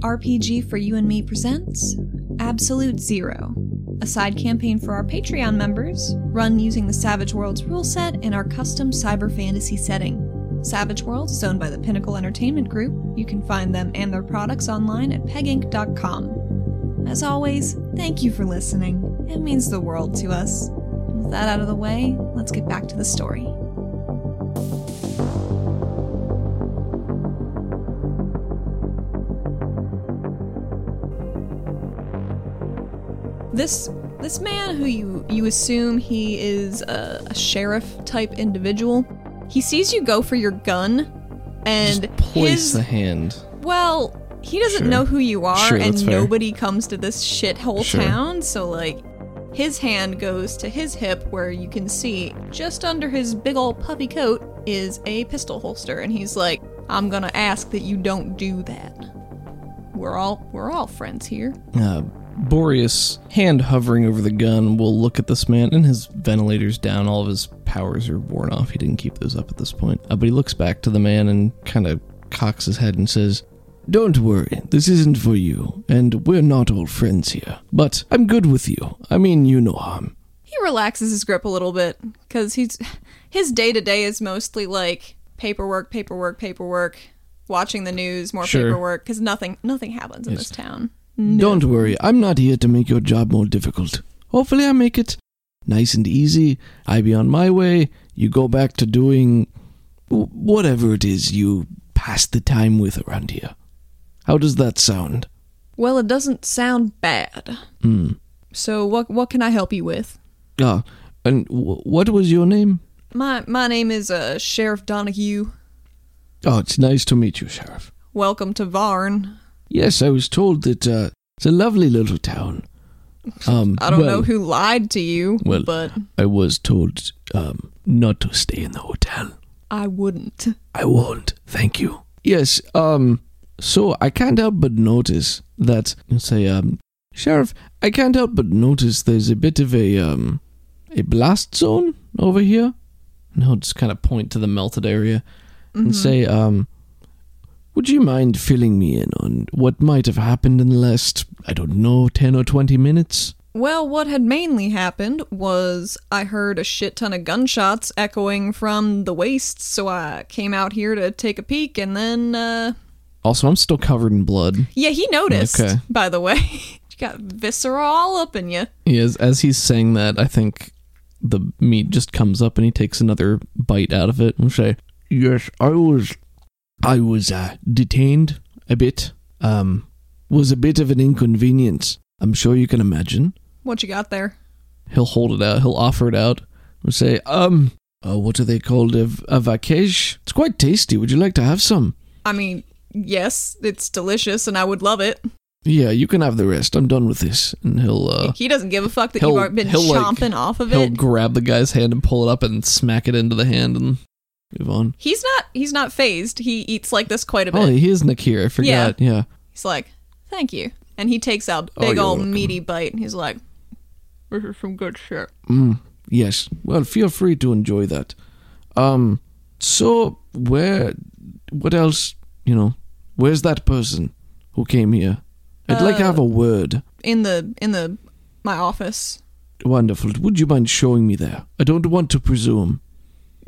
RPG for You and Me presents Absolute Zero, a side campaign for our Patreon members, run using the Savage Worlds rule set in our custom cyber fantasy setting. Savage Worlds is owned by the Pinnacle Entertainment Group. You can find them and their products online at peginc.com. As always, thank you for listening. It means the world to us. With that out of the way, let's get back to the story. This this man who you you assume he is a, a sheriff type individual, he sees you go for your gun, and Just place his the hand. well, he doesn't Sure. know who you are, Sure, and nobody comes to this shithole Sure. town. So, like, his hand goes to his hip, where you can see just under his big old puffy coat is a pistol holster, and he's like, "I'm gonna ask that you don't do that. We're all we're all friends here." Uh, Boreas, hand hovering over the gun, will look at this man, and his ventilator's down. All of his powers are worn off. He didn't keep those up at this point. Uh, but he looks back to the man and kind of cocks his head and says, Don't worry, this isn't for you, and we're not all friends here. But I'm good with you. I mean you no harm. He relaxes his grip a little bit because he's his day to day is mostly like paperwork, paperwork, paperwork, watching the news, more Sure. paperwork because nothing nothing happens in this town. Don't worry, I'm not here to make your job more difficult. Hopefully, I make it nice and easy. I be on my way. You go back to doing whatever it is you pass the time with around here. How does that sound? Well, it doesn't sound bad. Hmm. So what what can I help you with? Ah, and w- what was your name? My my name is uh, Sheriff Donahue. Oh, it's nice to meet you, Sheriff. Welcome to Varn. Yes, I was told that uh, it's a lovely little town. Um, I don't well, know who lied to you, well- but I was told um, not to stay in the hotel. I wouldn't. I won't. Thank you. Yes, um, so I can't help but notice that, say, um, Sheriff, I can't help but notice there's a bit of a, um, a blast zone over here. And he'll just kind of point to the melted area and say, um, would you mind filling me in on what might have happened in the last, I don't know, 10 or 20 minutes? Well, what had mainly happened was I heard a shit ton of gunshots echoing from the wastes, so I came out here to take a peek, and then, uh, Also, I'm still covered in blood. yeah, he noticed, Okay. by the way. you got viscera all up in you. He is, as he's saying that, I think the meat just comes up and he takes another bite out of it and say, "Yes, I was, I was uh, detained a bit. Um, was a bit of an inconvenience. I'm sure you can imagine." What you got there? He'll hold it out. He'll offer it out and say, "Um, uh, what are they called? A, a vaquesh? It's quite tasty. Would you like to have some?" I mean, yes, it's delicious, and I would love it. Yeah, you can have the rest. I'm done with this. And he'll uh, he doesn't give a fuck that you've been he'll, like- chomping off of it. he'll grab the guy's hand and pull it up and smack it into the hand and move on. He's not. He's not fazed. He eats like this quite a bit. Oh, he is Nakir. I forgot. Yeah. He's like, "Thank you," and he takes out Oh, big you're old welcome. meaty bite. And he's like, "This is some good shit." Mm, yes. Well, feel free to enjoy that. Um. So, where? What else? You know, where's that person who came here? I'd like to Uh, have a word. In the in the my office. Wonderful. Would you mind showing me there? I don't want to presume.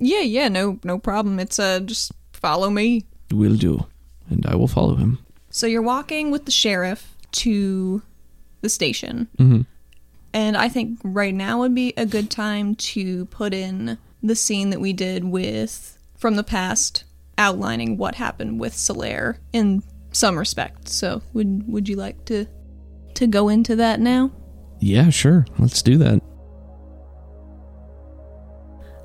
Yeah, yeah, no, no problem. It's uh, just follow me. Will do, and I will follow him. So you're walking with the sheriff to the station, hmm and I think right now would be a good time to put in the scene that we did with from the past, outlining what happened with Solaire in some respect. So would would you like to to go into that now? Yeah, sure. Let's do that.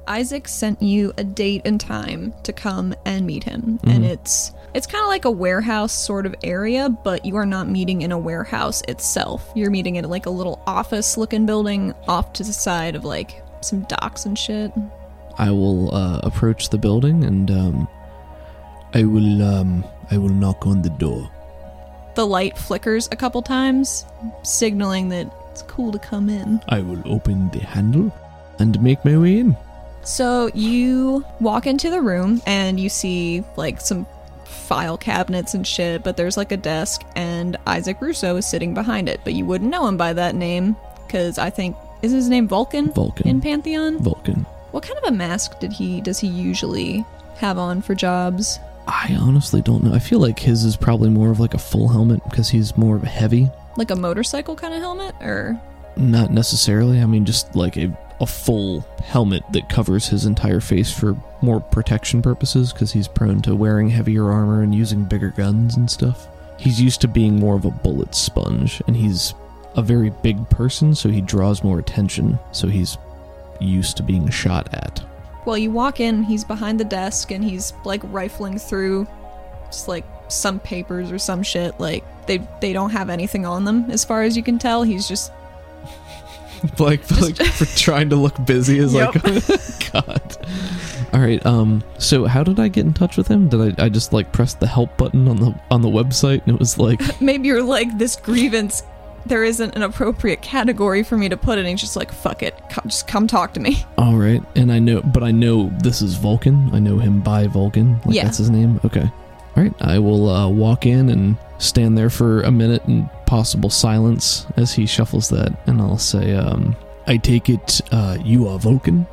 Isaac sent you a date and time to come and meet him, and it's it's kind of like a warehouse sort of area, but you are not meeting in a warehouse itself. You're meeting in like a little office-looking building off to the side of like some docks and shit. I will uh, approach the building and um, I will um, I will knock on the door. The light flickers a couple times, signaling that it's cool to come in. I will open the handle and make my way in. So you walk into the room and you see like some file cabinets and shit, but there's like a desk, and Isaac Russo is sitting behind it. But you wouldn't know him by that name, because I think is his name Vulcan Vulcan. in Pantheon. Vulcan. What kind of a mask did he does he usually have on for jobs? I honestly don't know. I feel like his is probably more of like a full helmet because he's more of a heavy. Like a motorcycle kind of helmet, or Not necessarily. I mean, just like a, a full helmet that covers his entire face for more protection purposes because he's prone to wearing heavier armor and using bigger guns and stuff. He's used to being more of a bullet sponge and he's a very big person, so he draws more attention. So he's used to being shot at. well, you walk in, he's behind the desk, and he's like rifling through, just like some papers or some shit. Like they they don't have anything on them, as far as you can tell. He's just like, like for trying to look busy is like god all right um so how did i get in touch with him did i i just like press the help button on the on the website and it was like maybe you're like this grievance. There isn't an appropriate category for me to put it. And he's just like, fuck it, come, just come talk to me. all right and i know but i know this is vulcan i know him by vulcan like Yeah. that's his name okay all right i will uh, walk in and stand there for a minute in possible silence as he shuffles that and i'll say um i take it uh you are vulcan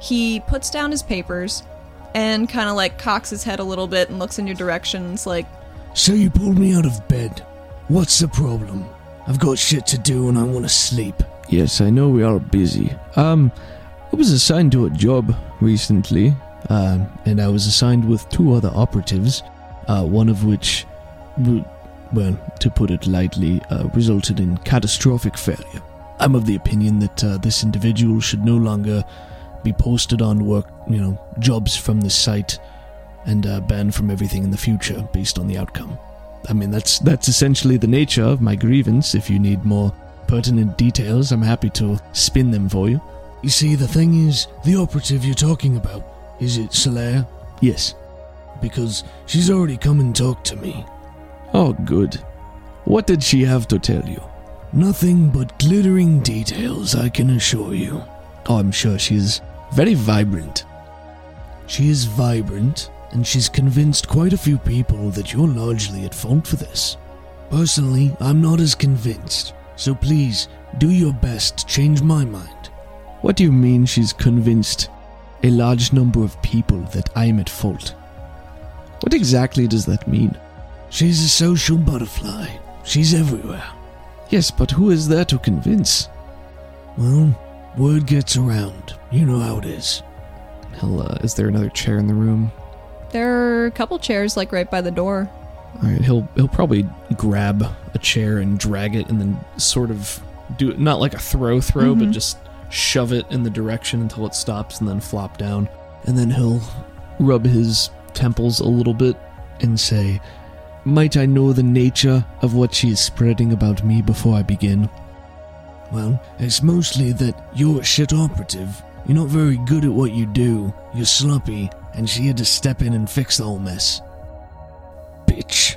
He puts down his papers and kind of like cocks his head a little bit and looks in your direction. And it's like, So you pulled me out of bed. What's the problem? I've got shit to do and I want to sleep. Yes, I know we are busy. Um, I was assigned to a job recently, um, and I was assigned with two other operatives, uh, one of which, w- well, to put it lightly, uh, resulted in catastrophic failure. I'm of the opinion that uh, this individual should no longer be posted on work, you know, jobs from this site, and uh, banned from everything in the future based on the outcome. I mean, that's that's essentially the nature of my grievance. If you need more pertinent details, I'm happy to spin them for you. You see, the thing is, the operative you're talking about, is it Solaire? Yes. Because she's already come and talked to me. Oh, good. What did she have to tell you? Nothing but glittering details, I can assure you. Oh, I'm sure she's very vibrant. She is vibrant, and she's convinced quite a few people that you're largely at fault for this. Personally, I'm not as convinced, so please do your best to change my mind. What do you mean she's convinced a large number of people that I'm at fault? What exactly does that mean? She's a social butterfly. She's everywhere. Yes, but who is there to convince? Well, word gets around. You know how it is. Hella, uh, is there another chair in the room? there are a couple chairs like right by the door. All right, he'll he'll probably grab a chair and drag it, and then sort of do it not like a throw throw, but Mhm. just shove it in the direction until it stops, and then flop down. And then he'll rub his temples a little bit and say, "Might I know the nature of what she is spreading about me before I begin?" Well, it's mostly that you're a shit operative. You're not very good at what you do. You're sloppy, and she had to step in and fix the whole mess. Bitch.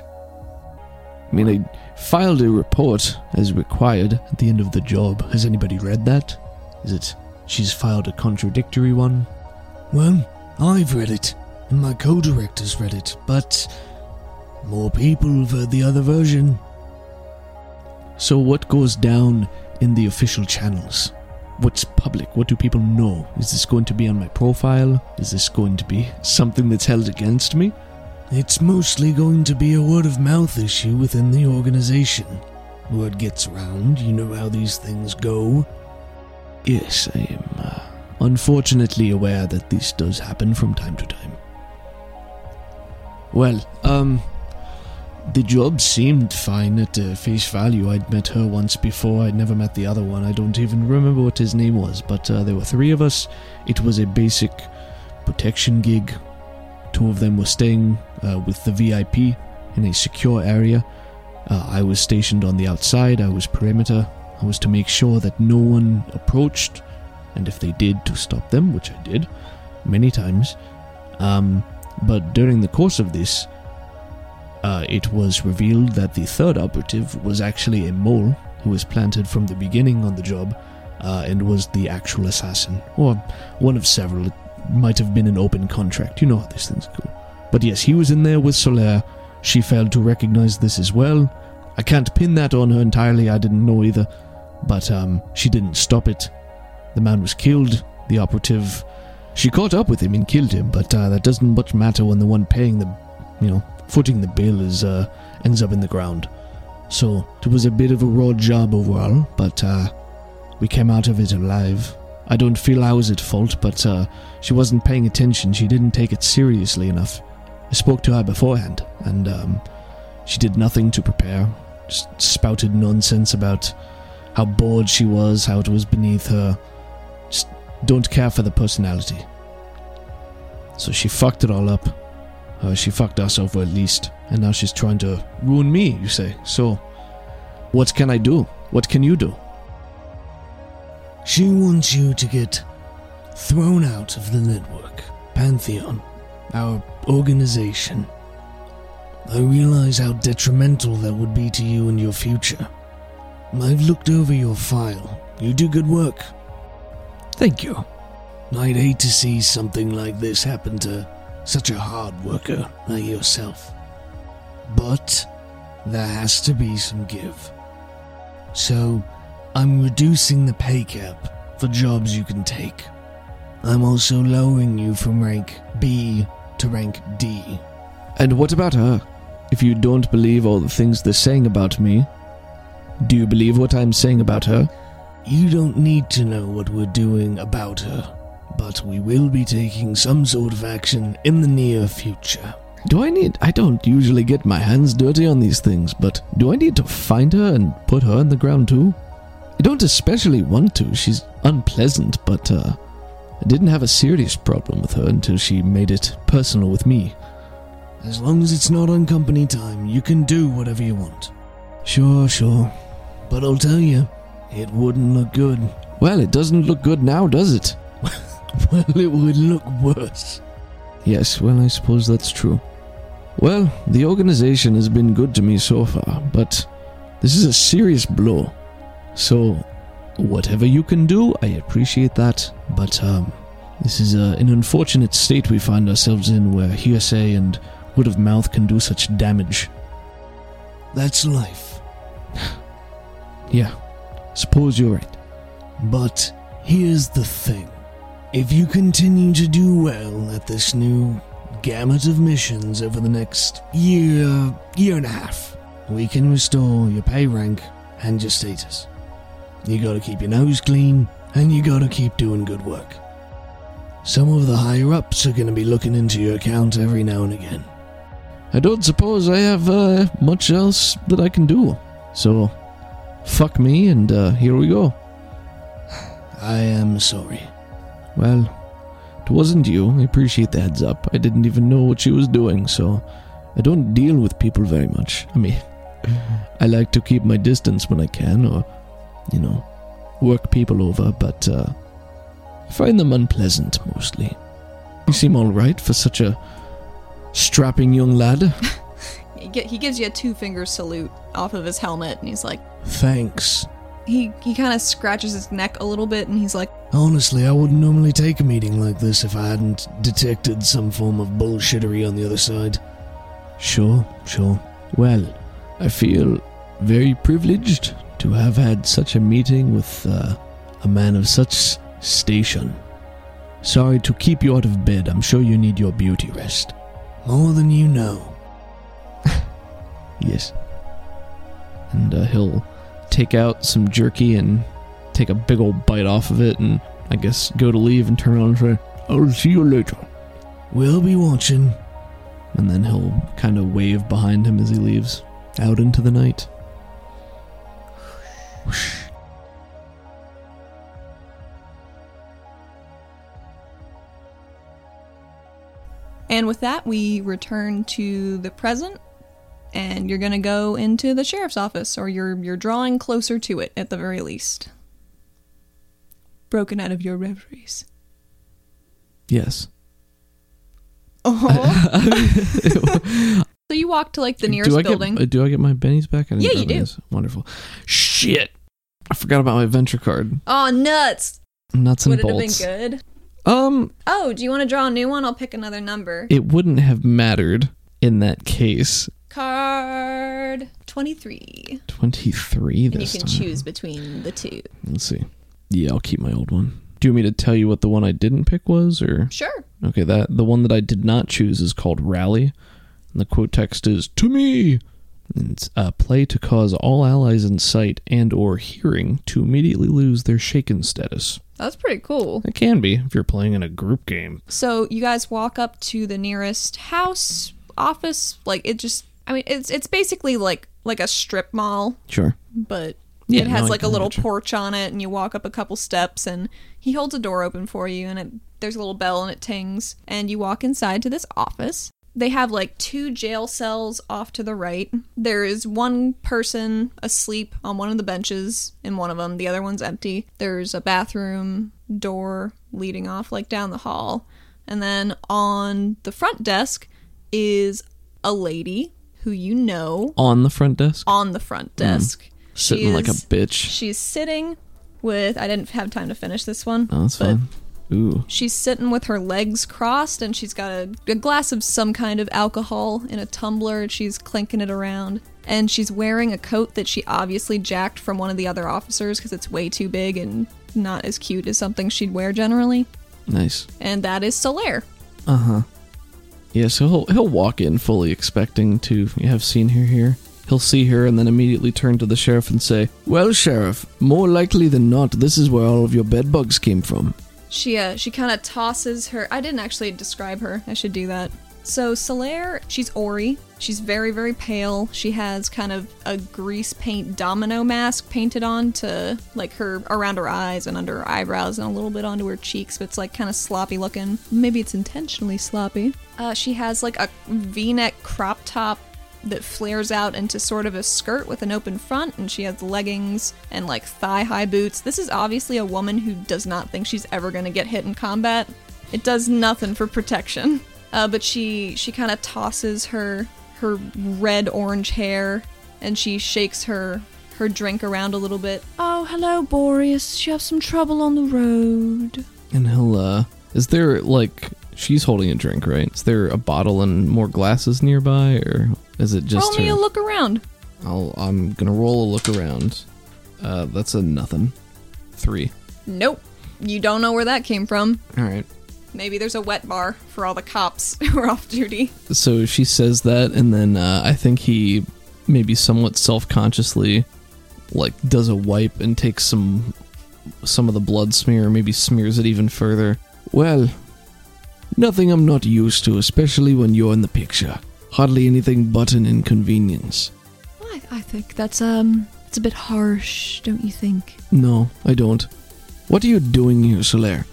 I mean, I filed a report as required at the end of the job. Has anybody read that? Is it she's filed a contradictory one? Well, I've read it, and my co-director's read it, but more people have heard the other version. So, what goes down in the official channels? What's public? What do people know? Is this going to be on my profile? Is this going to be something that's held against me? It's mostly going to be a word of mouth issue within the organization. Word gets around, you know how these things go. Yes, I am uh, unfortunately aware that this does happen from time to time. Well, um, the job seemed fine at uh, face value. I'd met her once before. I'd never met the other one. I don't even remember what his name was, but uh, there were three of us. It was a basic protection gig. Two of them were staying uh, with the VIP in a secure area. Uh, I was stationed on the outside. I was perimeter. I was to make sure that no one approached, and if they did, to stop them, which I did many times. Um, but during the course of this, uh, it was revealed that the third operative was actually a mole who was planted from the beginning on the job uh, and was the actual assassin, or one of several. It might have been an open contract. You know how these things go. But yes, he was in there with Solaire. She failed to recognize this as well. I can't pin that on her entirely, I didn't know either. But um, she didn't stop it. The man was killed. The operative. She caught up with him and killed him, but uh, that doesn't much matter when the one paying the, you know, footing the bill is uh, ends up in the ground. So it was a bit of a raw job overall, but uh, we came out of it alive. I don't feel I was at fault, but uh, she wasn't paying attention. She didn't take it seriously enough. I spoke to her beforehand, and um, she did nothing to prepare. Just spouted nonsense about how bored she was, how it was beneath her. Just don't care for the personality. So she fucked it all up. Uh, she fucked us over at least, and now she's trying to ruin me, you say. So, what can I do? What can you do? She wants you to get thrown out of the network, Pantheon, our organization. I realize how detrimental that would be to you and your future. I've looked over your file. You do good work. Thank you. I'd hate to see something like this happen to such a hard worker like yourself. But there has to be some give. So, I'm reducing the pay cap for jobs you can take. I'm also lowering you from rank B to rank D. And what about her? If you don't believe all the things they're saying about me, do you believe what I'm saying about her? You don't need to know what we're doing about her, but we will be taking some sort of action in the near future. Do I need. I don't usually get my hands dirty on these things, but do I need to find her and put her in the ground too? I don't especially want to. She's unpleasant, but uh, I didn't have a serious problem with her until she made it personal with me. As long as it's not on company time, you can do whatever you want. Sure, sure. But I'll tell you, it wouldn't look good. Well, it doesn't look good now, does it? well, it would look worse. Yes, well, I suppose that's true. Well, the organization has been good to me so far, but this is a serious blow. So, whatever you can do, I appreciate that, but um, this is uh, an unfortunate state we find ourselves in where hearsay and word of mouth can do such damage. That's life. yeah, suppose you're right. But here's the thing if you continue to do well at this new gamut of missions over the next year, year and a half, we can restore your pay rank and your status. You gotta keep your nose clean, and you gotta keep doing good work. Some of the higher ups are gonna be looking into your account every now and again. I don't suppose I have uh, much else that I can do. So, fuck me, and uh, here we go. I am sorry. Well, it wasn't you. I appreciate the heads up. I didn't even know what she was doing, so I don't deal with people very much. I mean, I like to keep my distance when I can, or, you know, work people over, but uh, I find them unpleasant mostly. You seem alright for such a strapping young lad. He he gives you a two finger salute off of his helmet, and he's like, Thanks. He he kind of scratches his neck a little bit, and he's like, Honestly, I wouldn't normally take a meeting like this if I hadn't detected some form of bullshittery on the other side. Sure, sure. Well, I feel very privileged to have had such a meeting with uh, a man of such station. Sorry to keep you out of bed. I'm sure you need your beauty rest. More than you know. Yes. And uh, he'll take out some jerky and take a big old bite off of it and I guess go to leave and turn around and say, I'll see you later. We'll be watching. And then he'll kind of wave behind him as he leaves out into the night. Whoosh. and with that, we return to the present, and you're gonna go into the sheriff's office, or you're you're drawing closer to it at the very least. Broken out of your reveries. Yes. Oh. so you walk to like the nearest do I building. Get, uh, do I get my bennies back? Yeah, you do. bennies. Wonderful. Shit. I forgot about my venture card. oh, nuts! Nuts and Would it have been bolts. good? Um, Oh, do you want to draw a new one? I'll pick another number. it wouldn't have mattered in that case. Card 23. 23 this And you can time. choose between the two. Let's see. Yeah, I'll keep my old one. Do you want me to tell you what the one I didn't pick was or Sure. Okay, that the one that I did not choose is called Rally. And the quote text is to me. And it's a play to cause all allies in sight and or hearing to immediately lose their shaken status. That's pretty cool. It can be if you're playing in a group game. So you guys walk up to the nearest house, office, like it just I mean it's it's basically like like a strip mall, Sure. but Yeah, it has no, like a little imagine. porch on it and you walk up a couple steps and he holds a door open for you and it, there's a little bell and it tings and you walk inside to this office. They have like two jail cells off to the right. There is one person asleep on one of the benches in one of them. The other one's empty. There's a bathroom door leading off like down the hall. And then on the front desk is a lady who you know On the front desk, on the front desk. She Mm. sitting like a bitch. She's sitting with. I didn't have time to finish this one. Oh, that's fine. Ooh. She's sitting with her legs crossed, and she's got a, a glass of some kind of alcohol in a tumbler. and She's clinking it around, and she's wearing a coat that she obviously jacked from one of the other officers because it's way too big and not as cute as something she'd wear generally. Nice. And that is Solaire. Uh huh. Yeah, so he'll he'll walk in fully expecting to have seen her here. He'll see her and then immediately turn to the sheriff and say, Well, Sheriff, more likely than not, this is where all of your bed bugs came from. She uh she kind of tosses her. I didn't actually describe her. I should do that. So Solaire, she's Ori. She's very very pale. She has kind of a grease paint domino mask painted on to like her around her eyes and under her eyebrows and a little bit onto her cheeks, but it's like kind of sloppy looking. Maybe it's intentionally sloppy. Uh, she has like a V-neck crop top that flares out into sort of a skirt with an open front, and she has leggings and like thigh high boots. This is obviously a woman who does not think she's ever going to get hit in combat. It does nothing for protection. Uh, but she she kind of tosses her her red orange hair, and she shakes her her drink around a little bit. Oh, hello, Boreas. You have some trouble on the road. and he'll uh, is there like she's holding a drink, right? Is there a bottle and more glasses nearby, or is it just Roll me her? a look around. I'll I'm gonna roll a look around. Uh, that's a nothing. Three. Nope. You don't know where that came from. All right. Maybe there's a wet bar for all the cops who are off duty. So she says that, and then uh, I think he maybe somewhat self-consciously like does a wipe and takes some some of the blood smear, maybe smears it even further. Well, nothing I'm not used to, especially when you're in the picture. Hardly anything but an inconvenience. I, I think that's um, it's a bit harsh, don't you think? No, I don't. What are you doing here, Solaire?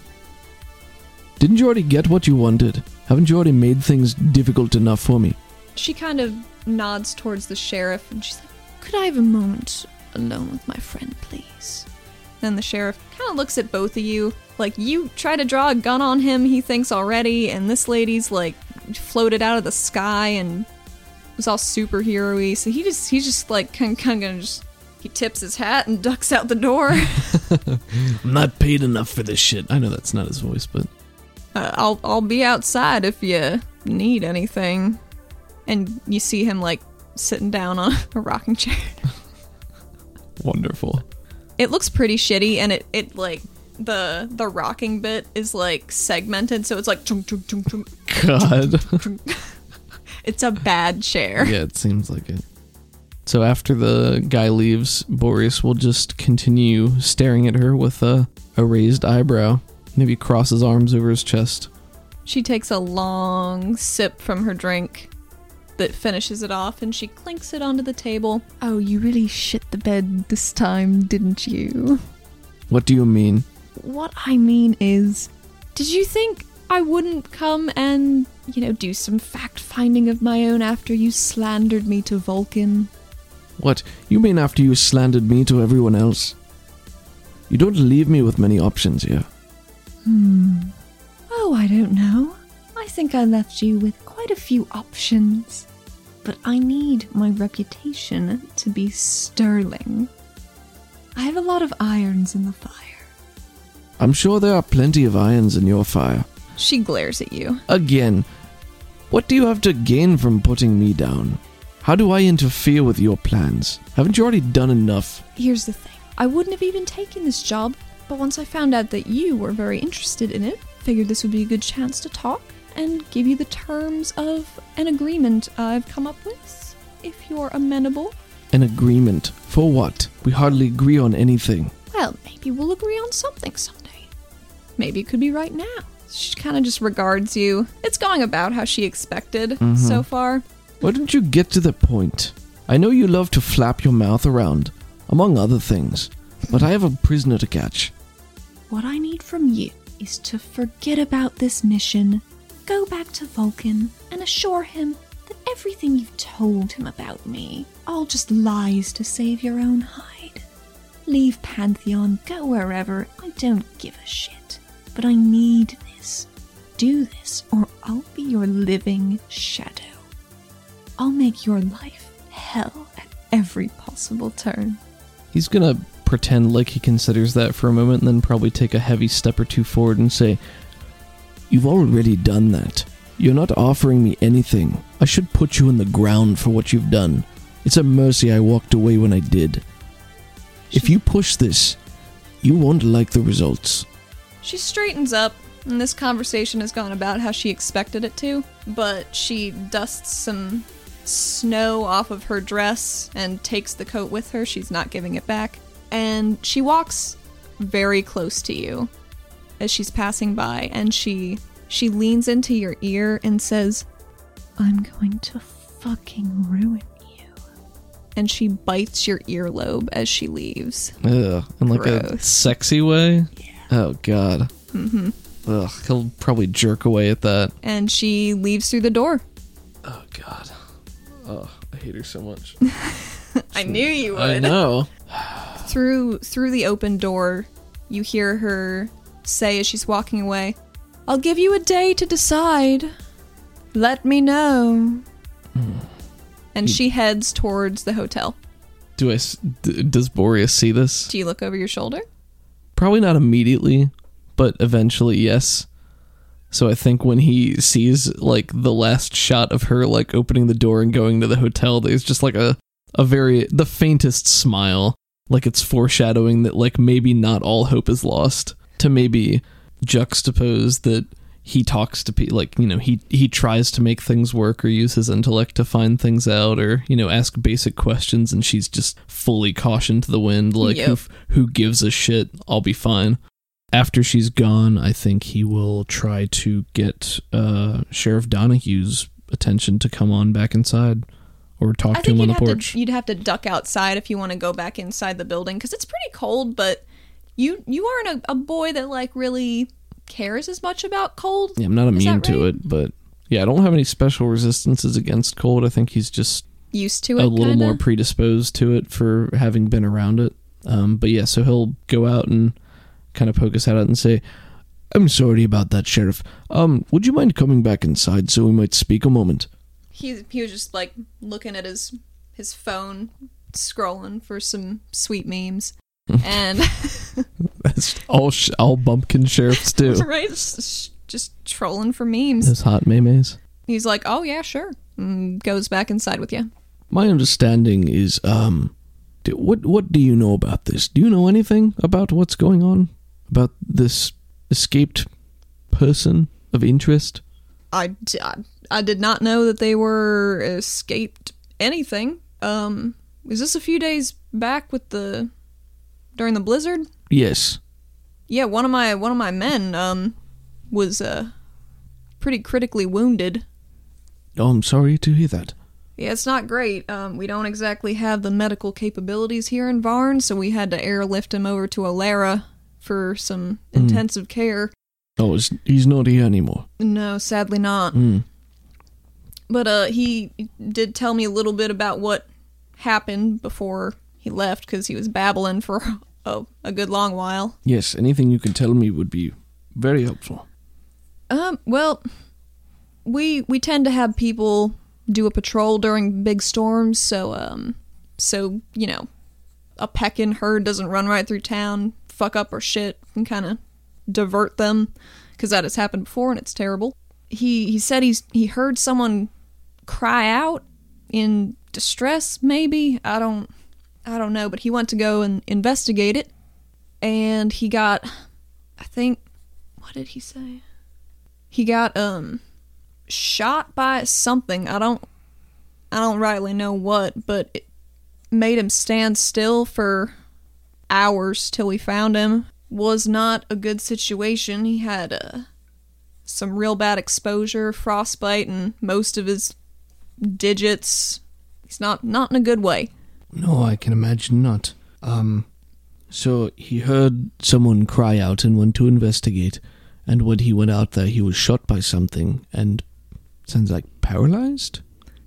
Didn't you already get what you wanted? Haven't you already made things difficult enough for me? She kind of nods towards the sheriff and she's like, "Could I have a moment alone with my friend, please?" Then the sheriff kind of looks at both of you, like you try to draw a gun on him, he thinks already, and this lady's like floated out of the sky and was all superhero-y. So he just he's just like kind of gonna just he tips his hat and ducks out the door. I'm not paid enough for this shit. I know that's not his voice, but Uh, I'll I'll be outside if you need anything. And you see him like sitting down on a rocking chair. wonderful. It looks pretty shitty, and it it like the the rocking bit is like segmented, so it's like chung, chung, chung, chung. God. it's a bad chair. yeah, it seems like it. So after the guy leaves, Boreas will just continue staring at her with a, a raised eyebrow. Maybe cross his arms over his chest. She takes a long sip from her drink that finishes it off, and she clinks it onto the table. Oh, you really shit the bed this time, didn't you? What do you mean? What I mean is, did you think I wouldn't come and, you know, do some fact finding of my own after you slandered me to Vulcan? What? You mean after you slandered me to everyone else? You don't leave me with many options here. Hmm. Oh, I don't know. I think I left you with quite a few options. But I need my reputation to be sterling. I have a lot of irons in the fire. I'm sure there are plenty of irons in your fire. She glares at you. Again, what do you have to gain from putting me down? How do I interfere with your plans? Haven't you already done enough? Here's the thing I wouldn't have even taken this job, but once I found out that you were very interested in it, figured this would be a good chance to talk and give you the terms of an agreement I've come up with, if you're amenable. An agreement? For what? We hardly agree on anything. Well, maybe we'll agree on something someday. Maybe it could be right now. She kind of just regards you. It's going about how she expected Mhm. so far. Why don't you get to the point? I know you love to flap your mouth around, among other things, but I have a prisoner to catch. What I need from you is to forget about this mission, go back to Vulcan, and assure him that everything you've told him about me all just lies to save your own hide. Leave Pantheon, go wherever, I don't give a shit. But I need this. Do this, or I'll be your living shadow. I'll make your life hell at every possible turn. He's gonna pretend like he considers that for a moment and then probably take a heavy step or two forward and say, You've already done that. You're not offering me anything. I should put you in the ground for what you've done. It's a mercy I walked away when I did. If you push this, you won't like the results. She straightens up, and this conversation has gone about how she expected it to, but she dusts some snow off of her dress and takes the coat with her. She's not giving it back. And she walks very close to you as she's passing by, and she she leans into your ear and says, "I'm going to fucking ruin you." And she bites your earlobe as she leaves. Ugh, in like a Gross. sexy way? Yeah. Oh, God. Mm-hmm. Ugh, he'll probably jerk away at that. And she leaves through the door. Oh, God. Oh, I hate her so much. I knew you would. I know. through through the open door you hear her say as she's walking away i'll give you a day to decide let me know and hmm. she heads towards the hotel Do I? s- D- does Boreas see this? do you look over your shoulder Probably not immediately, but eventually, yes. So I think when he sees like the last shot of her like opening the door and going to the hotel, there's just like a a very the faintest smile, like it's foreshadowing that like maybe not all hope is lost. To maybe juxtapose that he talks to people like you know he he tries to make things work or use his intellect to find things out or you know ask basic questions and she's just fully caution to the wind like Yep. who who gives a shit i'll be fine after she's gone i think he will try to get uh sheriff donahue's attention to come on back inside or talk i to him on you'd the have, porch to, you'd have to duck outside if you want to go back inside the building because it's pretty cold but you you aren't a, a boy that like really cares as much about cold yeah i'm not immune to it but yeah i don't have any special resistances against cold i think he's just used to it a little kinda. more predisposed to it for having been around it. Um, but yeah, so he'll go out and kind of poke his head out and say, I'm sorry about that, Sheriff. Um, would you mind coming back inside so we might speak a moment? He he was just like looking at his his phone scrolling for some sweet memes and "That's all sh- all bumpkin sheriffs do." right just, just trolling for memes Those hot memes. he's like oh yeah sure and goes back inside with you My understanding is, um, what what do you know about this? Do you know anything about what's going on? About this escaped person of interest? I, I- I did not know that they were escaped anything um was this a few days back with the during the blizzard Yes. yeah one of my one of my men um was uh pretty critically wounded Oh, I'm sorry to hear that. Yeah, it's not great. Um, we don't exactly have the medical capabilities here in Varn, so we had to airlift him over to Alara for some intensive care. Oh, is- he's not here anymore. No, sadly not. Hmm. But uh, he did tell me a little bit about what happened before he left because he was babbling for a, a good long while. Yes, anything you can tell me would be very helpful. Um, well, we we tend to have people do a patrol during big storms, so um, so you know, a pecking herd doesn't run right through town, fuck up our shit, and kind of divert them because that has happened before and it's terrible. He he said he's he heard someone cry out in distress maybe. I don't I don't know, but he went to go and investigate it and he got I think what did he say? He got um shot by something. I don't I don't rightly know what, but it made him stand still for hours till we found him. Was not a good situation. He had uh, some real bad exposure, frostbite, and most of his digits. He's not not in a good way. No, I can imagine not. Um, so he heard someone cry out and went to investigate, and when he went out there, he was shot by something and sounds like paralyzed.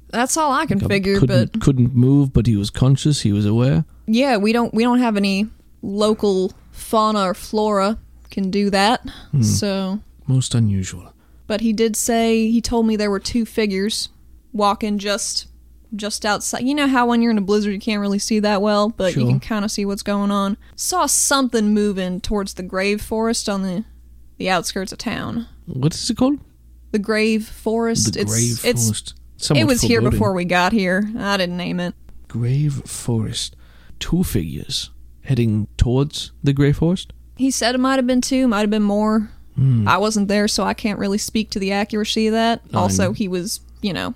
That's all I can Like, figure, couldn't, but couldn't move, but he was conscious. He was aware. yeah, we don't we don't have any local fauna or flora can do that. Hmm. So, Most unusual. but he did say he told me there were two figures walking just just outside. You know how when you're in a blizzard you can't really see that well, but you can kind of see what's going on. Saw something moving towards the grave forest on the the outskirts of town. What is it called? The grave forest. The it's Grave it's Forest. Somewhat it was here before we got here. I didn't name it. Grave Forest. Two figures heading towards the Grey Forest. He said it might have been two, might have been more. Hmm. I wasn't there, so I can't really speak to the accuracy of that. I also, he was, you know,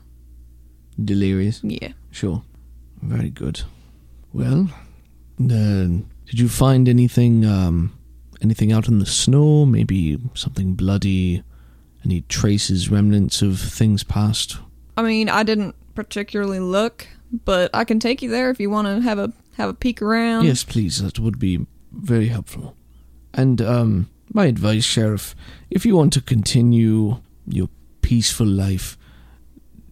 Delirious. yeah. Sure. Very good. Well, then, did you find anything, um, anything out in the snow? Maybe something bloody? Any traces, remnants of things past? I mean, I didn't particularly look, but I can take you there if you want to have a have a peek around. yes, please. That would be very helpful. And, um, my advice, Sheriff, if you want to continue your peaceful life,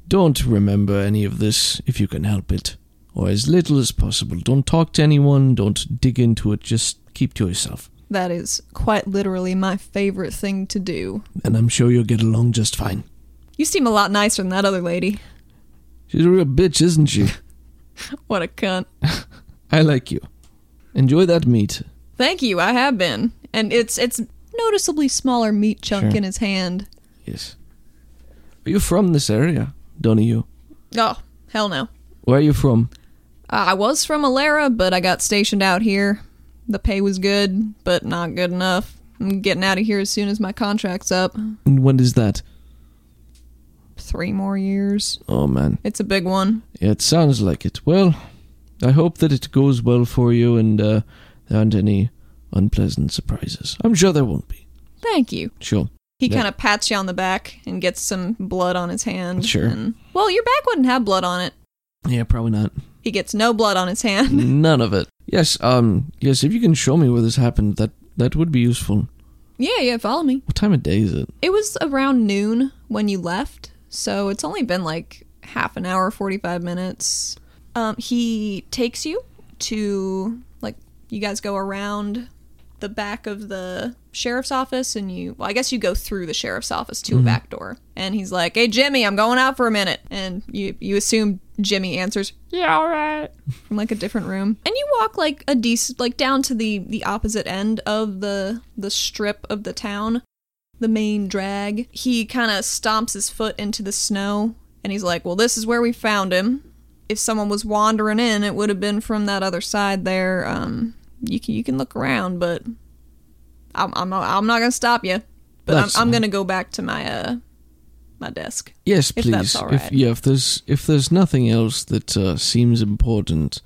don't remember any of this if you can help it. Or as little as possible. Don't talk to anyone, don't dig into it, just keep to yourself. That is quite literally my favorite thing to do. And I'm sure you'll get along just fine. You seem a lot nicer than that other lady. She's a real bitch, isn't she? What a cunt. I like you. Enjoy that meat. Thank you. I have been, and it's it's noticeably smaller meat chunk Sure. in his hand. Yes. Are you from this area, Donahue? Oh hell no. Where are you from? Uh, I was from Alara, but I got stationed out here. The pay was good, but not good enough. I'm getting out of here as soon as my contract's up. And when is that? Three more years. Oh man. It's a big one. Yeah, it sounds like it. Well, I hope that it goes well for you and uh, there aren't any unpleasant surprises. I'm sure there won't be. Thank you. Sure. He Yeah. kind of pats you on the back and gets some blood on his hand. Sure. And, well, your back wouldn't have blood on it. Yeah, probably not. He gets no blood on his hand. None of it. Yes, um, yes, if you can show me where this happened, that that would be useful. yeah, yeah, follow me. What time of day is it? It was around noon when you left, so it's only been like half an hour, 45 minutes. Um, he takes you to, like, you guys go around the back of the sheriff's office, and you, well, I guess you go through the sheriff's office to a back door. And he's like, hey, Jimmy, I'm going out for a minute. And you, you assume Jimmy answers, yeah, all right, from like a different room. And you walk like a decent, like down to the, the opposite end of the, the strip of the town the main drag. He kind of stomps his foot into the snow and he's like, Well, this is where we found him. If someone was wandering in, it would have been from that other side there. Um, you can, you can look around, but I'm, I'm, not, I'm not going to stop you. But I'm, I'm going to go back to my, uh, my desk. Yes, If please. that's If yeah, if there's if there's nothing else that uh, seems important,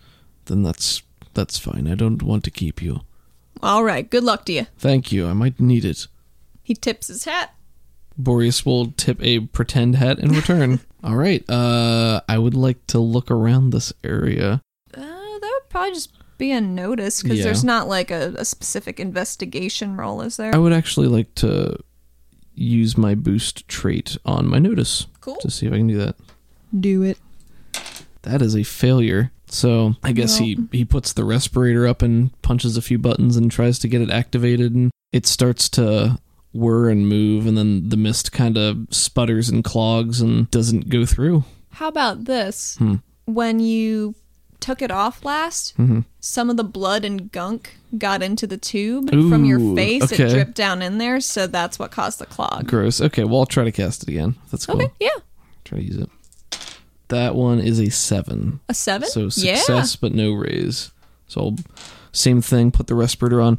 then that's that's fine. I don't want to keep you. All right. Good luck to you. Thank you. I might need it. He tips his hat. Boreas will tip a pretend hat in return. All right. Uh, I would like to look around this area. Uh, that would probably just be a notice because Yeah. there's not like a, a specific investigation roll, is there? I would actually like to use my boost trait on my notice cool. to see if I can do that. Do it. That is a failure. So I guess he he puts the respirator up and punches a few buttons and tries to get it activated, and it starts to whir and move, and then the mist kind of sputters and clogs and doesn't go through. How about this? Hmm. When you took it off last, Mm-hmm. some of the blood and gunk got into the tube from your face. okay. It dripped down in there, so that's what caused the clog. Gross. Okay, well I'll try to cast it again. That's cool. Okay, yeah. Try to use it. That one is a seven. A seven? So yeah. success, but no raise. So I'll, same thing. Put the respirator on.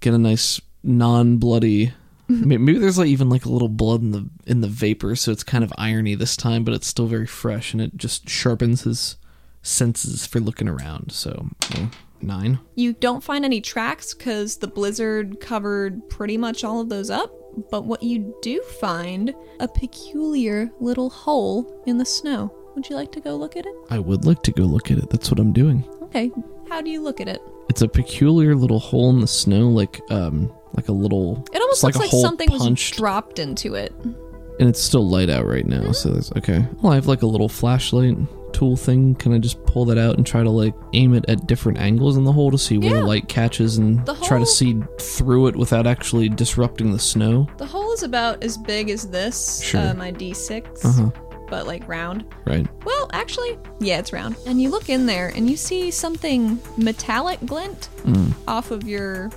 Get a nice non-bloody. Maybe there's like even like a little blood in the in the vapor, so it's kind of irony this time, but it's still very fresh, and it just sharpens his senses for looking around. So well, nine. You don't find any tracks because the blizzard covered pretty much all of those up. But what you do find a peculiar little hole in the snow. Would you like to go look at it? I would like to go look at it. That's what I'm doing. Okay. How do you look at it? It's a peculiar little hole in the snow, like um, like a little. It almost it's like looks like something punched. was dropped into it. and it's still light out right now so there's okay well i have like a little flashlight tool thing can i just pull that out and try to like aim it at different angles in the hole to see where Yeah. the light catches and The try to see through it without actually disrupting the snow The hole is about as big as this, Sure. uh, my D6, uh-huh but like round. right Well, actually, yeah, it's round. And you look in there and you see something metallic glint Mm. off of your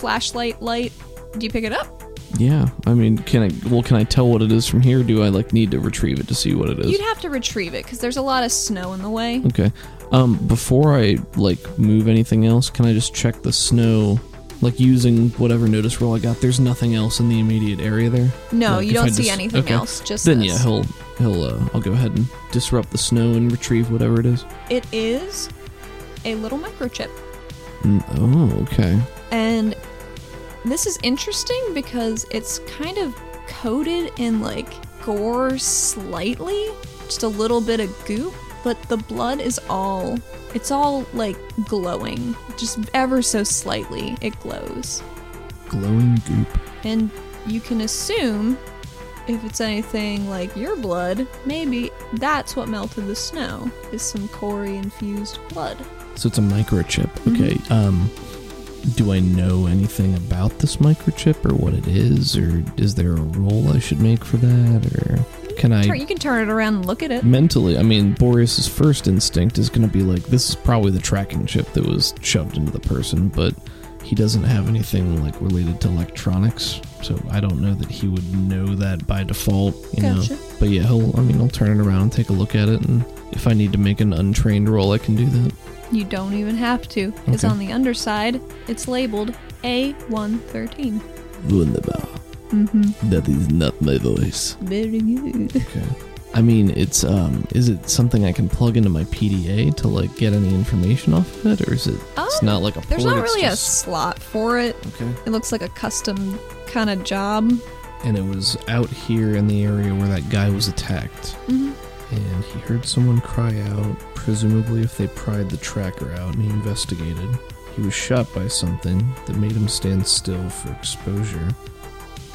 flashlight light. Do you pick it up? yeah i mean can i well can i tell what it is from here do i like need to retrieve it to see what it is You'd have to retrieve it because there's a lot of snow in the way. okay um before i like move anything else can i just check the snow like using whatever notice roll i got there's nothing else in the immediate area there No, Like, you don't I see dis- anything okay. else. Just Then this. yeah, he'll he'll uh, I'll go ahead and disrupt the snow and retrieve whatever it is. It is a little microchip. Mm, Oh, okay. And this is interesting because it's kind of coated in like gore slightly, just a little bit of goop, but the blood is all it's all like glowing, just ever so slightly it glows. Glowing goop. And you can assume if it's anything like your blood, maybe that's what melted the snow is some Corey infused blood. So it's a microchip. Mm-hmm. Okay. Um, do I know anything about this microchip or what it is, or is there a roll I should make for that, or can I? You can turn it around and look at it. Mentally, I mean, Boreas's first instinct is going to be like, this is probably the tracking chip that was shoved into the person, but he doesn't have anything like related to electronics, so I don't know that he would know that by default. You Gotcha. know, but yeah, he'll. I mean, I'll turn it around and take a look at it, and if I need to make an untrained roll, I can do that. You don't even have to, because Okay. on the underside, it's labeled A113. Wunderbar. Mm-hmm. That is not my voice. Very good. Okay. I mean, it's um, is it something I can plug into my PDA to like get any information off of it, or is it? it's Um, not like a. There's port, not it's really a slot for it. Okay. It looks like a custom kind of job. and it was out here in the area where that guy was attacked. hmm And he heard someone cry out, presumably if they pried the tracker out, and he investigated. He was shot by something that made him stand still for exposure.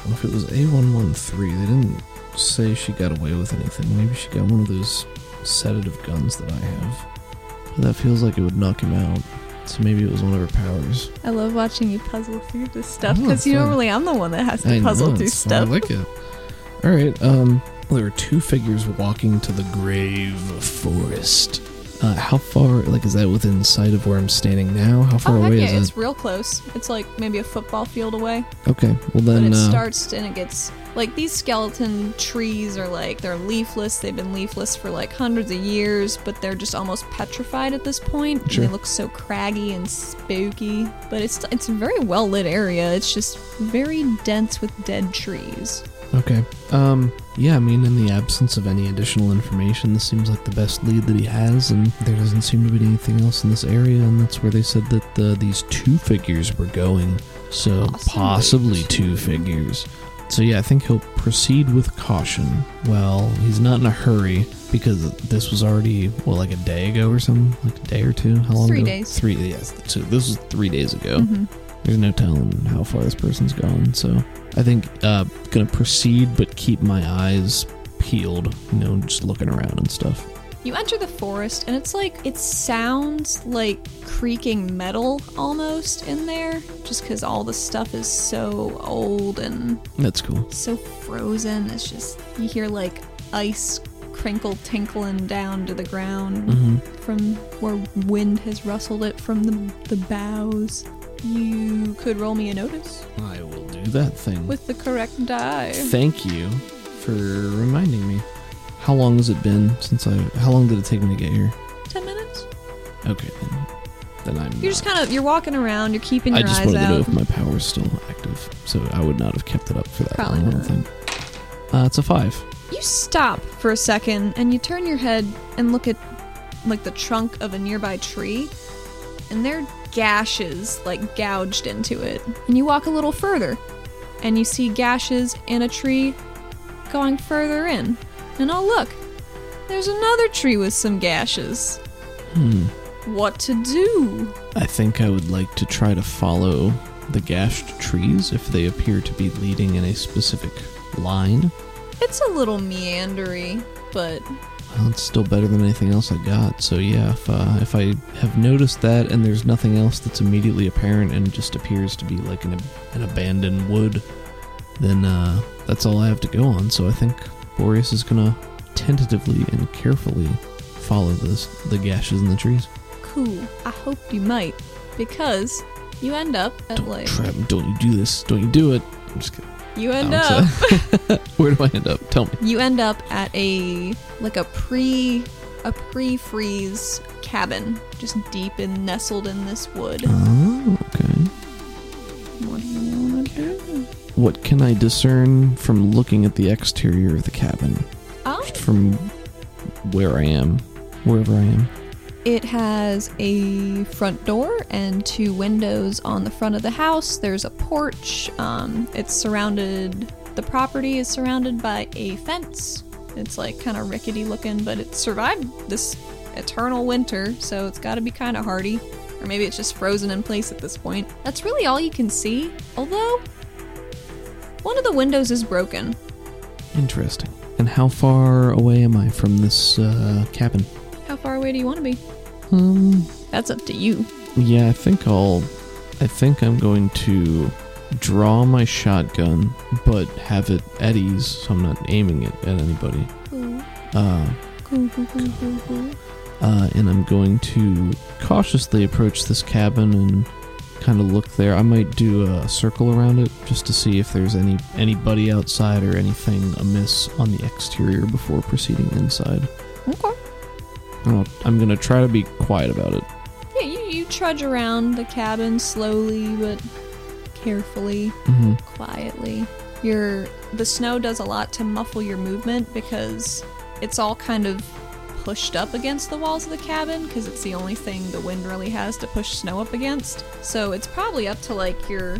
If it was A113, they didn't say she got away with anything. Maybe she got one of those sedative guns that I have. But that feels like it would knock him out. So maybe it was one of her powers. I love watching you puzzle through this stuff Oh, because you fun. normally I'm the one that has to I puzzle know, through it's fun. I stuff. like it. All right. Um. There are two figures walking to the grave forest. Uh, how far? Like, is that within sight of where I'm standing now? How far Oh, away yeah, is it? it's real close. It's like maybe a football field away. Okay. Well But then. it uh, starts and it gets like these skeleton trees are like they're leafless. They've been leafless for like hundreds of years, but they're just almost petrified at this point. Sure. They look so craggy and spooky. But it's it's a very well lit area. It's just very dense with dead trees. Okay. Um. Yeah. I mean, in the absence of any additional information, this seems like the best lead that he has, and there doesn't seem to be anything else in this area, and that's where they said that the, these two figures were going. So Possibly possibly two. figures. So yeah, I think he'll proceed with caution. Well, he's not in a hurry because this was already well, like a day ago or something, like a day or two. How long? Three ago? days. Three. Yes. So this was three days ago. Mhm. There's no telling how far this person's gone. So I think uh, gonna proceed, but keep my eyes peeled. You know, just looking around and stuff. You enter the forest, and it's like it sounds like creaking metal almost in there, just because all the stuff is so old and That's cool. so frozen. It's just you hear like ice crinkle tinkling down to the ground Mm-hmm. from where wind has rustled it from the, the boughs. You could roll me a notice I will do that thing. with the correct die. Thank you for reminding me. How long has it been since I? How long did it take me to get here? Ten minutes. Okay, then, then I'm. You're just not- kind of you're walking around. You're keeping your I just eyes wanted to know out. if my power's still active, so I would not have kept it up for that Probably long. I don't not. think. Uh, it's a five. You stop for a second and you turn your head and look at like the trunk of a nearby tree, and there gashes like gouged into it. And you walk a little further, and you see gashes in a tree going further in. And oh look, there's another tree with some gashes. Hmm. What to do? I think I would like to try to follow the gashed trees if they appear to be leading in a specific line. It's a little meandery, but Well, it's still better than anything else I got. So yeah, if uh, if I have noticed that and there's nothing else that's immediately apparent and just appears to be like an an abandoned wood, then uh, that's all I have to go on. So I think Boreas is gonna tentatively and carefully follow this the gashes in the trees. cool. I hope you might, because you end up at Don't like try, don't you do this? Don't you do it? I'm just kidding. You end up. Where do I end up? Tell me. you end up at a like a pre a pre-freeze cabin, just deep and nestled in this wood. Oh, okay. What do you want to do? What can I discern from looking at the exterior of the cabin? Oh, from where I am, wherever I am. It has a front door and two windows on the front of the house. There's a porch. Um, it's surrounded. The property is surrounded by a fence. It's like kind of rickety looking, but it survived this eternal winter, so it's got to be kind of hardy. Or maybe it's just frozen in place at this point. That's really all you can see. Although, one of the windows is broken. Interesting. And how far away am I from this uh, cabin? Far away do you want to be? Um, That's up to you. yeah, I think I'll. I think I'm going to draw my shotgun, but have it at ease, so I'm not aiming it at anybody. Cool, Uh, cool, cool, cool, cool, cool. uh, and I'm going to cautiously approach this cabin and kind of look there. I might do a circle around it just to see if there's any anybody outside or anything amiss on the exterior before proceeding inside. I'll- I'm gonna try to be quiet about it. Yeah, you, you trudge around the cabin slowly but carefully, hmm quietly. Your the snow does a lot to muffle your movement because it's all kind of pushed up against the walls of the cabin because it's the only thing the wind really has to push snow up against. So it's probably up to like your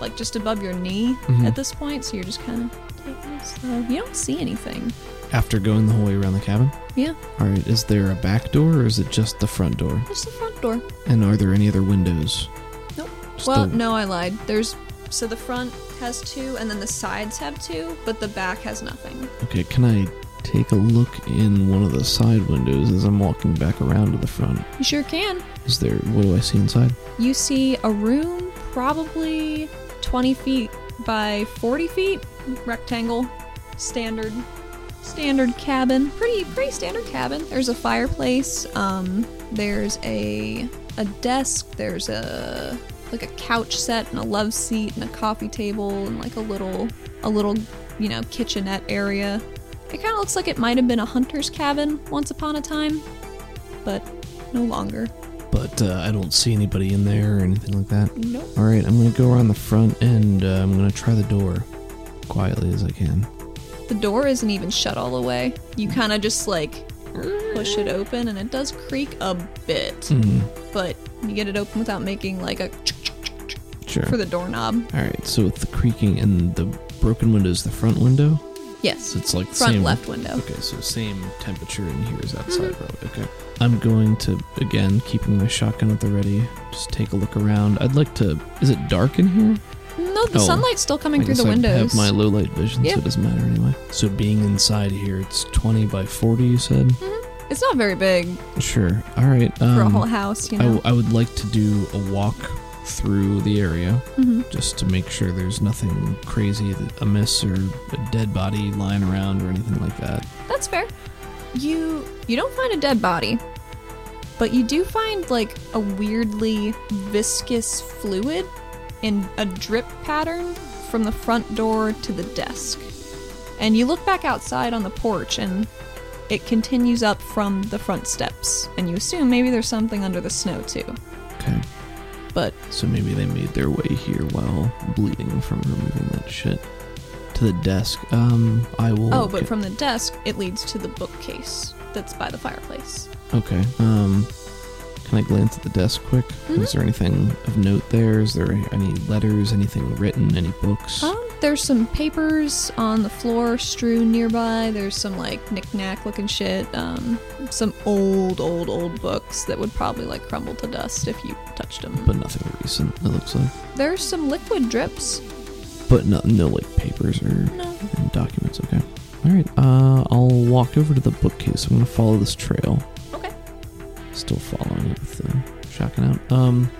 like just above your knee Mhm. at this point, so you're just kind of taking it slow. You don't see anything. After going the whole way around the cabin. Yeah, All right. Is there a back door or is it just the front door? just the front door. And are there any other windows? Nope. Just Well, the- no, I lied. There's so the front has two, and then the sides have two, but the back has nothing. Okay. Can I take a look in one of the side windows as I'm walking back around to the front? You sure can. Is there? What do I see inside? You see a room, probably 20 feet by 40 feet, rectangle, standard, standard cabin. Pretty, pretty standard cabin. There's a fireplace. Um, there's a a desk. There's a like a couch set and a love seat and a coffee table and like a little a little you know kitchenette area. It kind of looks like it might have been a hunter's cabin once upon a time, but no longer. But uh, I don't see anybody in there or anything like that. Nope. All right, I'm gonna go around the front and uh, I'm gonna try the door quietly as I can. The door isn't even shut all the way. You kind of just like push it open and it does creak a bit, Mm, but you get it open without making like a sure. for the doorknob. All right, so with the creaking and the broken window is the front window. Yes. So it's like Front same, left window. Okay, so same temperature in here as outside, Mm-hmm. probably. Okay. I'm going to again keeping my shotgun at the ready. Just take a look around. I'd like to. Is it dark in here? No, the Oh, sunlight's still coming I through guess the I windows. have my low light vision, Yeah. so it doesn't matter anyway. So being inside here, it's 20 by 40. You said. It's not very big Sure. All right. Um, for a whole house, you I, know. w- I would like to do a walk through the area Mm-hmm. just to make sure there's nothing crazy that- amiss or a dead body lying around or anything like that. That's fair. You you don't find a dead body, but you do find like a weirdly viscous fluid in a drip pattern from the front door to the desk. And you look back outside on the porch and it continues up from the front steps. And you assume maybe there's something under the snow too. Okay. But So maybe they made their way here while bleeding from removing that shit. To the desk. Um, I will. oh, but from the desk it leads to the bookcase that's by the fireplace. Okay. Um, can I glance at the desk quick? Mhm. Is there anything of note there? Is there any letters? Anything written? Any books? Um, there's some papers on the floor strewn nearby. There's some like knick-knack looking shit. Um, some old, old, old books that would probably like crumble to dust if you touched them. But nothing recent. It looks like. there's some liquid drips. But no, no like papers or No. documents. Okay. All right. Uh, I'll walk over to the bookcase. I'm gonna follow this trail. Still following it with the shotgun out. Um,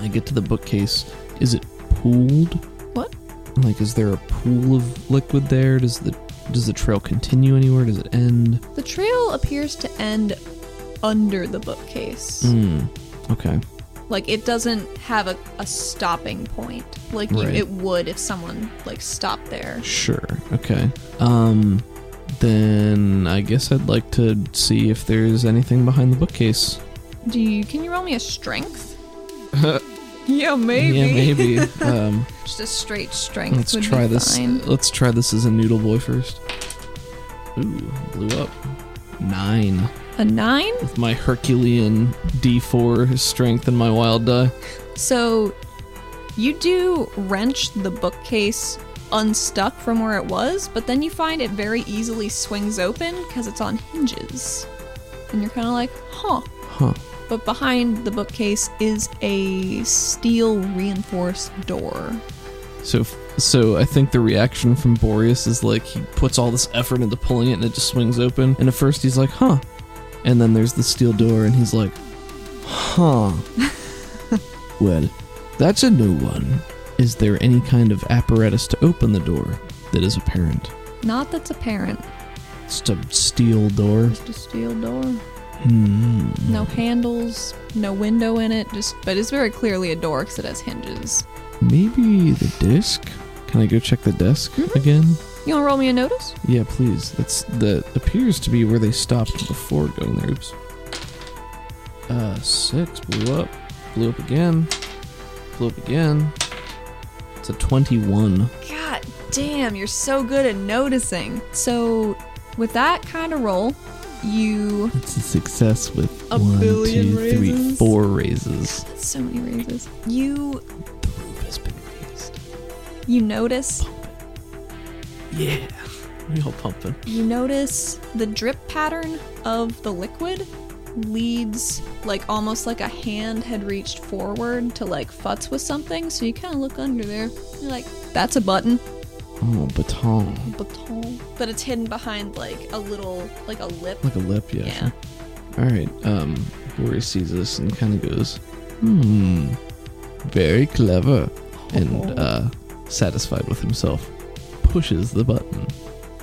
I get to the bookcase. Is it pooled? What? Like, is there a pool of liquid there? Does the does the trail continue anywhere? Does it end? The trail appears to end under the bookcase. Hmm. Okay. Like it doesn't have a, a stopping point. Like you, Right. it would if someone like stopped there. Sure. Okay. Um. Then I guess I'd like to see if there's anything behind the bookcase. Do you? Can you roll me a strength? yeah, maybe. Yeah, maybe. um. Just a straight strength. Let's would try be this. Fine. Let's try this as a noodle boy first. Ooh, blew up. Nine A nine. with my Herculean D4 strength and my wild die. So you do wrench the bookcase unstuck from where it was, but then you find it very easily swings open because it's on hinges. And you're kind of like, huh. Huh. But behind the bookcase is a steel reinforced door. So, so I think the reaction from Boreas is like he puts all this effort into pulling it and it just swings open. And at first he's like, huh. And then there's the steel door and he's like, huh. well, that's a new one. Is there any kind of apparatus to open the door that is apparent? Not that's apparent, Just a steel door. just a steel door. Hmm. No handles, no window in it, just but it's very clearly a door because it has hinges. Maybe the desk? Can I go check the desk Mhm. again? You wanna roll me a notice? Yeah, please. That's that appears to be where they stopped before going there. Oops. Uh, six blew up, blew up again, blew up again. It's a twenty-one. God damn, you're so good at noticing. So, with that kind of roll, you. It's a success with A one, billion two, three, raises. four raises. That's so many raises. You The roof has been raised. you notice Yeah, we all pumping. you notice the drip pattern of the liquid leads like almost like a hand had reached forward to like futz with something. So you kind of look under there. You're like, that's a button. Oh, baton, Baton. But it's hidden behind like a little like a lip. like a lip. Yeah. Yeah. All right. Um, Boreas sees this and kind of goes, "Hmm, very clever," and uh, satisfied with himself, pushes the button.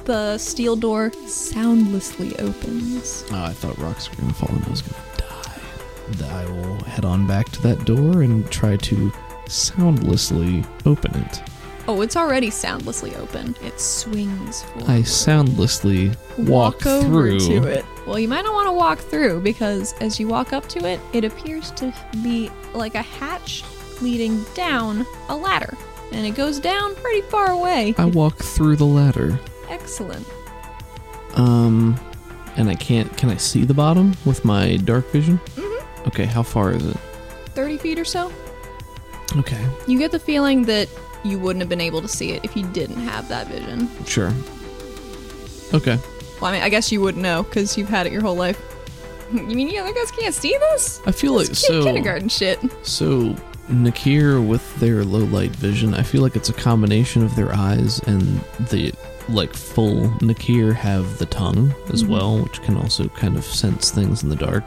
The steel door soundlessly opens. Oh, I thought rocks were gonna fall and I was gonna die. I will head on back to that door and try to soundlessly open it. Oh, it's already soundlessly open. It swings forward. I soundlessly walk, over through. to it. Well, you might not want to walk through because as you walk up to it, it appears to be like a hatch leading down a ladder. And it goes down pretty far away. I walk through the ladder. Excellent. Um, and I can't. Can I see the bottom with my dark vision? Mhm. Okay, how far is it? 30 feet or so. Okay, You get the feeling that you wouldn't have been able to see it if you didn't have that vision. sure. Okay, Well, I mean, I guess you wouldn't know because you've had it your whole life. You mean you other guys can't see this? I feel like kid- so. kindergarten shit. So Nakir with their low light vision, I feel like it's a combination of their eyes and the like full Nakir have the tongue as Mhm. well, which can also kind of sense things in the dark.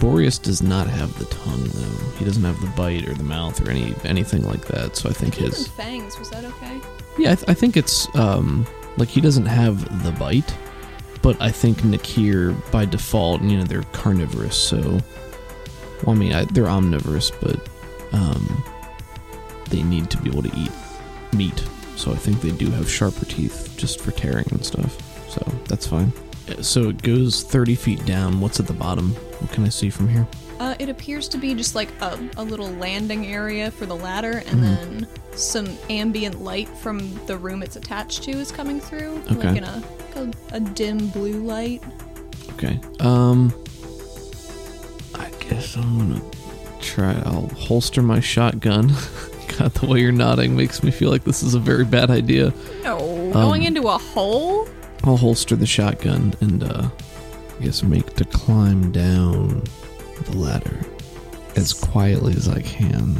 Boreas does not have the tongue though. He doesn't have the bite or the mouth or any anything like that. So I think Even his fangs, was that okay? yeah, I, th- I think it's um like he doesn't have the bite, but I think Nakir by default, you know, they're carnivorous. So well, I mean, I, they're omnivorous, but um they need to be able to eat meat. So I think they do have sharper teeth just for tearing and stuff. So that's fine. So it goes 30 feet down. What's at the bottom? What can I see from here? Uh, it appears to be just like a, a little landing area for the ladder, and Mhm. then some ambient light from the room it's attached to is coming through, Okay. like in a, a a dim blue light. Okay. Um I guess I'm gonna try I'll holster my shotgun. God, the way you're nodding makes me feel like this is a very bad idea. No, Um, going into a hole. I'll holster the shotgun and uh I guess make to climb down the ladder as quietly as I can.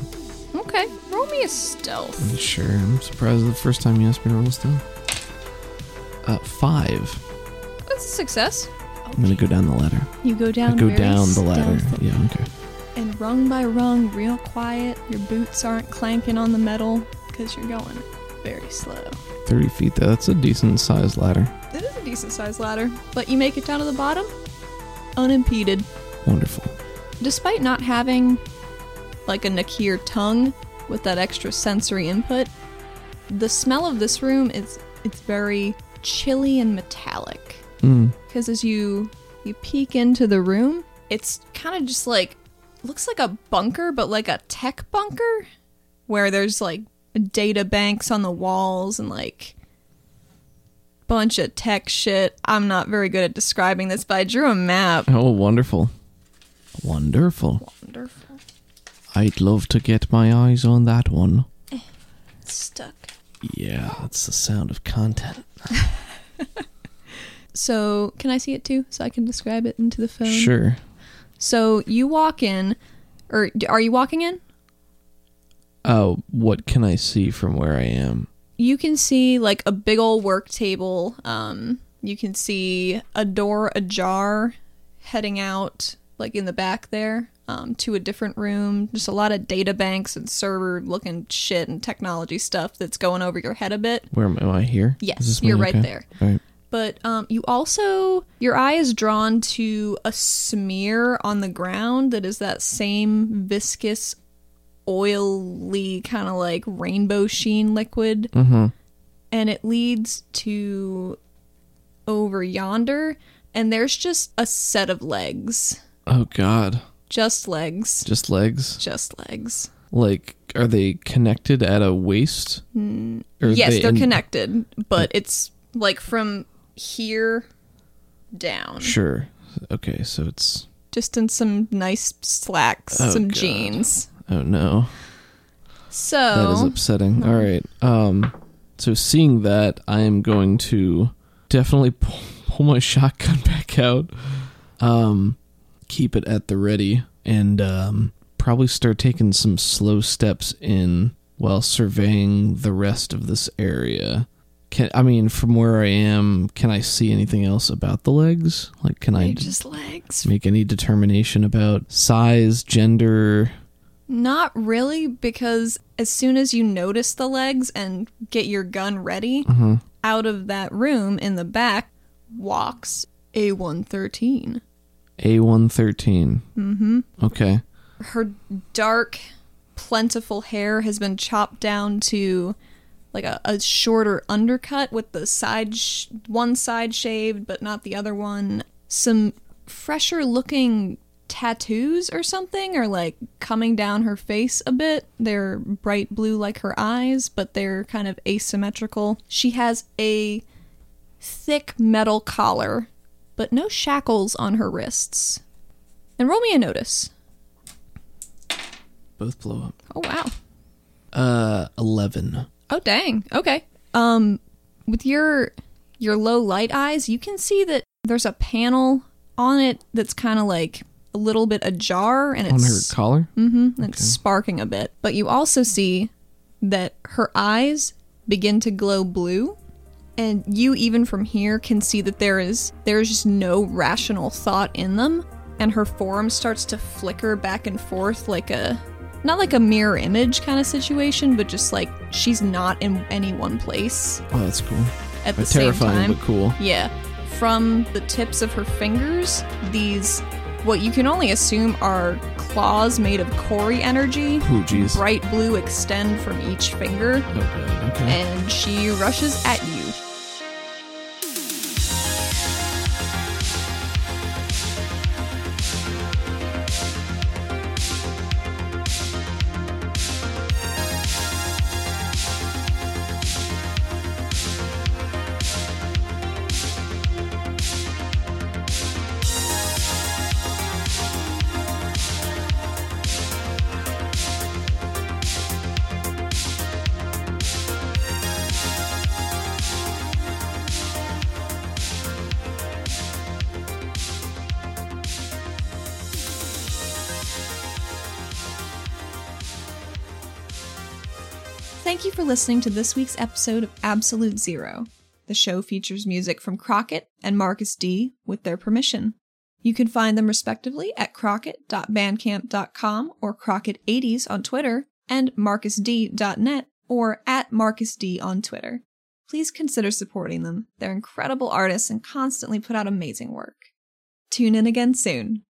Okay, roll me a stealth. And sure, I'm surprised the first time you asked me to roll still. Uh five. That's a success. I'm gonna go down the ladder. You go down. The ladder. I go very down the ladder. stealthily. Yeah, okay. And rung by rung, real quiet. Your boots aren't clanking on the metal because you're going very slow. 30 feet though, that's a decent sized ladder. It is a decent sized ladder, but you make it down to the bottom unimpeded. Wonderful. Despite not having like a Nakir tongue with that extra sensory input, the smell of this room is it's very chilly and metallic. Mm. Because as you you peek into the room, it's kind of just like looks like a bunker, but like a tech bunker, where there's like data banks on the walls and like bunch of tech shit. I'm not very good at describing this, but I drew a map. Oh, wonderful. Wonderful. Wonderful. I'd love to get my eyes on that one. Eh, stuck. Yeah, that's the sound of content. So, can I see it too, so I can describe it into the phone? Sure. So you walk in, or are you walking in? Oh, what can I see from where I am? You can see like a big old work table. Um, you can see a door ajar, heading out like in the back there, um, to a different room. Just a lot of data banks and server looking shit and technology stuff that's going over your head a bit. Where am, I here? Yes, Is this me? you're right Okay. there. Right. But um, you also, your eye is drawn to a smear on the ground that is that same viscous, oily, kind of like rainbow sheen liquid. Mm-hmm. And it leads to over yonder, and there's just a set of legs. Oh God. Just legs. Just legs. Just legs. Like, are they connected at a waist? Mm, yes, they they're in- connected, but it's like from here down. Sure. Okay, so it's. just in some nice slacks, Oh, some God. jeans. Oh no. So That is upsetting. All right. Um. So seeing that, I am going to definitely pull, pull my shotgun back out. Um, keep it at the ready, and um, probably start taking some slow steps in while surveying the rest of this area. Can I mean, from where I am, can I see anything else about the legs? Like, can I they d- just legs. make any determination about size, gender? Not really, because as soon as you notice the legs and get your gun ready, Uh-huh. out of that room in the back walks A113. A113. Mm-hmm. Okay. Her dark, plentiful hair has been chopped down to like a, a shorter undercut with the side sh- one side shaved but not the other one. Some fresher looking tattoos or something are like coming down her face a bit. They're bright blue like her eyes but they're kind of asymmetrical. She has a thick metal collar but no shackles on her wrists. And roll me a notice. Both blow up. oh wow. Uh, 11. Oh dang. Okay. Um with your your low light eyes, you can see that there's a panel on it that's kind of like a little bit ajar and On her it's collar? mm-hmm, and it's sparking a bit. But you also see that her eyes begin to glow blue and you even from here can see that there is there's just no rational thought in them and her form starts to flicker back and forth like a not like a mirror image kind of situation, but just like she's not in any one place Oh, that's cool. at the same terrifying, time. but cool. Yeah. From the tips of her fingers, these what you can only assume are claws made of Kori energy. Oh, jeez. Bright blue extend from each finger, Okay. Okay. and she rushes at you. Listening to this week's episode of Absolute Zero. The show features music from Crockett and Marcus D with their permission. You can find them respectively at crockett.bandcamp.com or crockett80s on Twitter and marcusd.net or at marcusd on Twitter. Please consider supporting them. They're incredible artists and constantly put out amazing work. Tune in again soon.